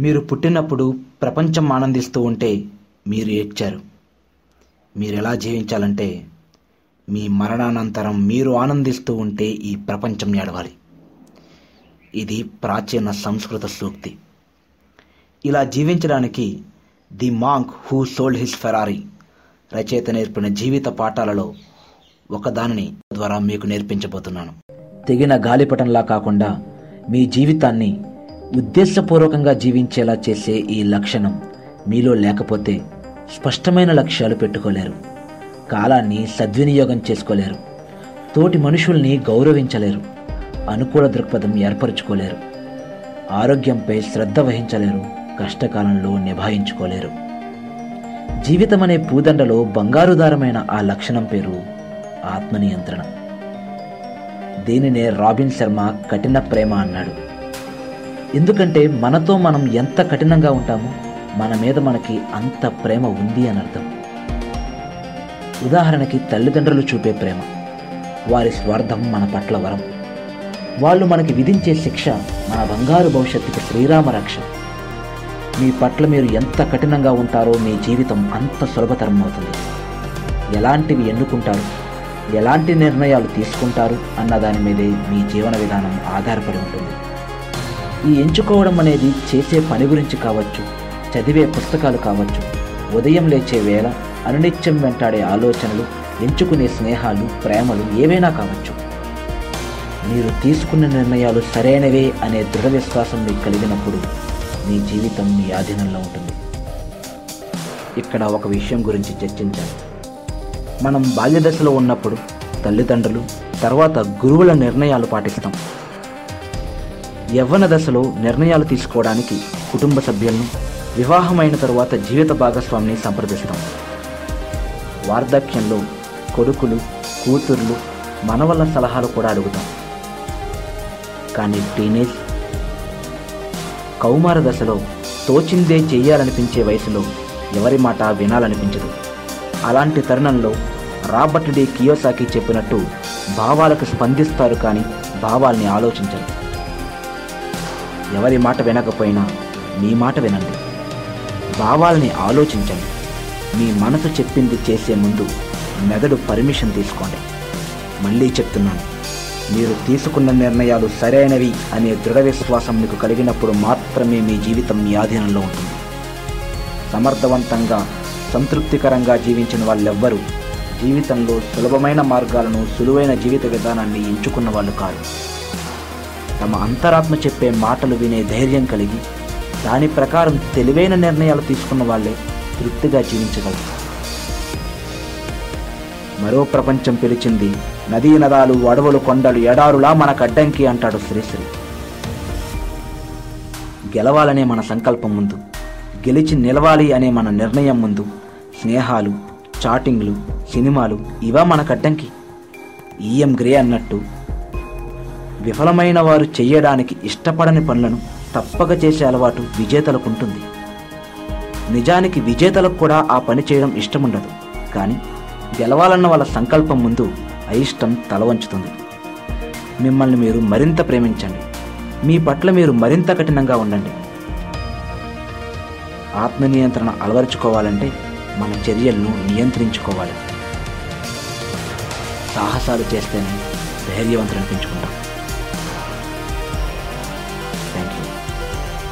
మీరు పుట్టినప్పుడు ప్రపంచం ఆనందిస్తూ ఉంటే మీరు ఏడ్చారు. మీరు ఎలా జీవించాలంటే మీ మరణానంతరం మీరు ఆనందిస్తూ ఉంటే ఈ ప్రపంచం ఏడవాలి. ఇది ప్రాచీన సంస్కృత సూక్తి. ఇలా జీవించడానికి the monk who sold his Ferrari రచయిత నేర్పిన జీవిత పాఠాలలో ఒకదానిని ద్వారా మీకు నేర్పించబోతున్నాను. తెగిన గాలిపటంలా కాకుండా మీ జీవితాన్ని ఉద్దేశపూర్వకంగా జీవించేలా చేసే ఈ లక్షణం మీలో లేకపోతే స్పష్టమైన లక్ష్యాలు పెట్టుకోలేరు. కాలాన్ని సద్వినియోగం చేసుకోలేరు. తోటి మనుషుల్ని గౌరవించలేరు. అనుకూల దృక్పథం ఏర్పరచుకోలేరు. ఆరోగ్యంపై శ్రద్ధ వహించలేరు. కష్టకాలంలో నిభాయించుకోలేరు. జీవితం అనే పూదండలో బంగారుదారమైన ఆ లక్షణం పేరు ఆత్మనియంత్రణ. దీనినే రాబిన్ శర్మ కఠిన ప్రేమ అన్నాడు. ఎందుకంటే మనతో మనం ఎంత కఠినంగా ఉంటామో మన మీద మనకి అంత ప్రేమ ఉంది అని అర్థం. ఉదాహరణకి తల్లిదండ్రులు చూపే ప్రేమ. వారి స్వార్థం మన పట్ల వరం. వాళ్ళు మనకి విధించే శిక్ష మన బంగారు భవిష్యత్తుకి శ్రీరామ రక్ష. మీ పట్ల మీరు ఎంత కఠినంగా ఉంటారో మీ జీవితం అంత సులభతరం అవుతుంది. ఎలాంటివి ఎన్నుకుంటారు? ఎలాంటి నిర్ణయాలు తీసుకుంటారు? అన్న దాని మీదే మీ జీవన విధానం ఆధారపడి ఉంటుంది. ఈ ఎంచుకోవడం అనేది చేసే పని గురించి కావచ్చు చదివే పుస్తకాలు కావచ్చు. ఉదయం లేచే వేళ అనునిత్యం వెంటాడే ఆలోచనలు ఎంచుకునే స్నేహాలు ప్రేమలు ఏవైనా కావచ్చు. మీరు తీసుకున్న నిర్ణయాలు సరైనవే అనే దృఢ విశ్వాసం మీకు కలిగినప్పుడు మీ జీవితం మీ ఆధీనంలో ఉంటుంది. ఇక్కడ ఒక విషయం గురించి చర్చించాలి. మనం బాల్యదశలో ఉన్నప్పుడు తల్లిదండ్రులు తర్వాత గురువుల నిర్ణయాలు పాటిస్తాం. యవ్వన దశలో నిర్ణయాలు తీసుకోవడానికి కుటుంబ సభ్యులను వివాహమైన తరువాత జీవిత భాగస్వామిని సంప్రదిస్తాం వార్ధక్యంలో కొడుకులు కూతుర్లు మనవల సలహాలు కూడా అడుగుతాం. కానీ టీనేజ్ కౌమార దశలో తోచిందే చెయ్యాలనిపించే వయసులో ఎవరి మాట వినాలనిపించదు. అలాంటి తరుణంలో రాబర్ట్ డి కియోసాకి చెప్పినట్టు భావాలకు స్పందిస్తారు కానీ భావాల్ని ఆలోచించరు. ఎవరి మాట వినకపోయినా మీ మాట వినండి. భావాల్ని ఆలోచించండి. మీ మనసు చెప్పింది చేసే ముందు మెదడు పర్మిషన్ తీసుకోండి. మళ్ళీ చెప్తున్నాను మీరు తీసుకున్న నిర్ణయాలు సరైనవి అనే దృఢ విశ్వాసం మీకు కలిగినప్పుడు మాత్రమే మీ జీవితం మీ ఆధీనంలో ఉంటుంది. సమర్థవంతంగా సంతృప్తికరంగా జీవించిన వాళ్ళెవ్వరూ జీవితంలో సులభమైన మార్గాలను సులువైన జీవిత విధానాన్ని ఎంచుకున్న వాళ్ళు కాదు తమ అంతరాత్మ చెప్పే మాటలు వినే ధైర్యం కలిగి దాని ప్రకారం తెలివైన నిర్ణయాలు తీసుకున్న వాళ్ళే తృప్తిగా జీవించగలరు. మరో ప్రపంచం పిలిచింది నదీ నదాలు అడవులు కొండలు ఎడారులా మనకు అడ్డంకి అంటాడు శ్రీశ్రీ. గెలవాలనే మన సంకల్పం ముందు గెలిచి నిలవాలి అనే మన నిర్ణయం ముందు స్నేహాలు చాటింగ్లు సినిమాలు ఇవా మనకు అడ్డంకి. ఈఎం గ్రే అన్నట్టు విఫలమైన వారు చేయడానికి ఇష్టపడని పనులను తప్పక చేసే అలవాటు విజేతలకు ఉంటుంది. నిజానికి విజేతలకు కూడా ఆ పని చేయడం ఇష్టముండదు. కానీ గెలవాలన్న వాళ్ళ సంకల్పం ముందు అయిష్టం తల వంచుతుంది. మిమ్మల్ని మీరు మరింత ప్రేమించండి. మీ పట్ల మీరు మరింత కఠినంగా ఉండండి. ఆత్మ నియంత్రణ అలవరుచుకోవాలంటే మన చర్యలను నియంత్రించుకోవాలి. సాహసాలు చేస్తేనే ధైర్యవంతులు అనిపించుకుంటాం.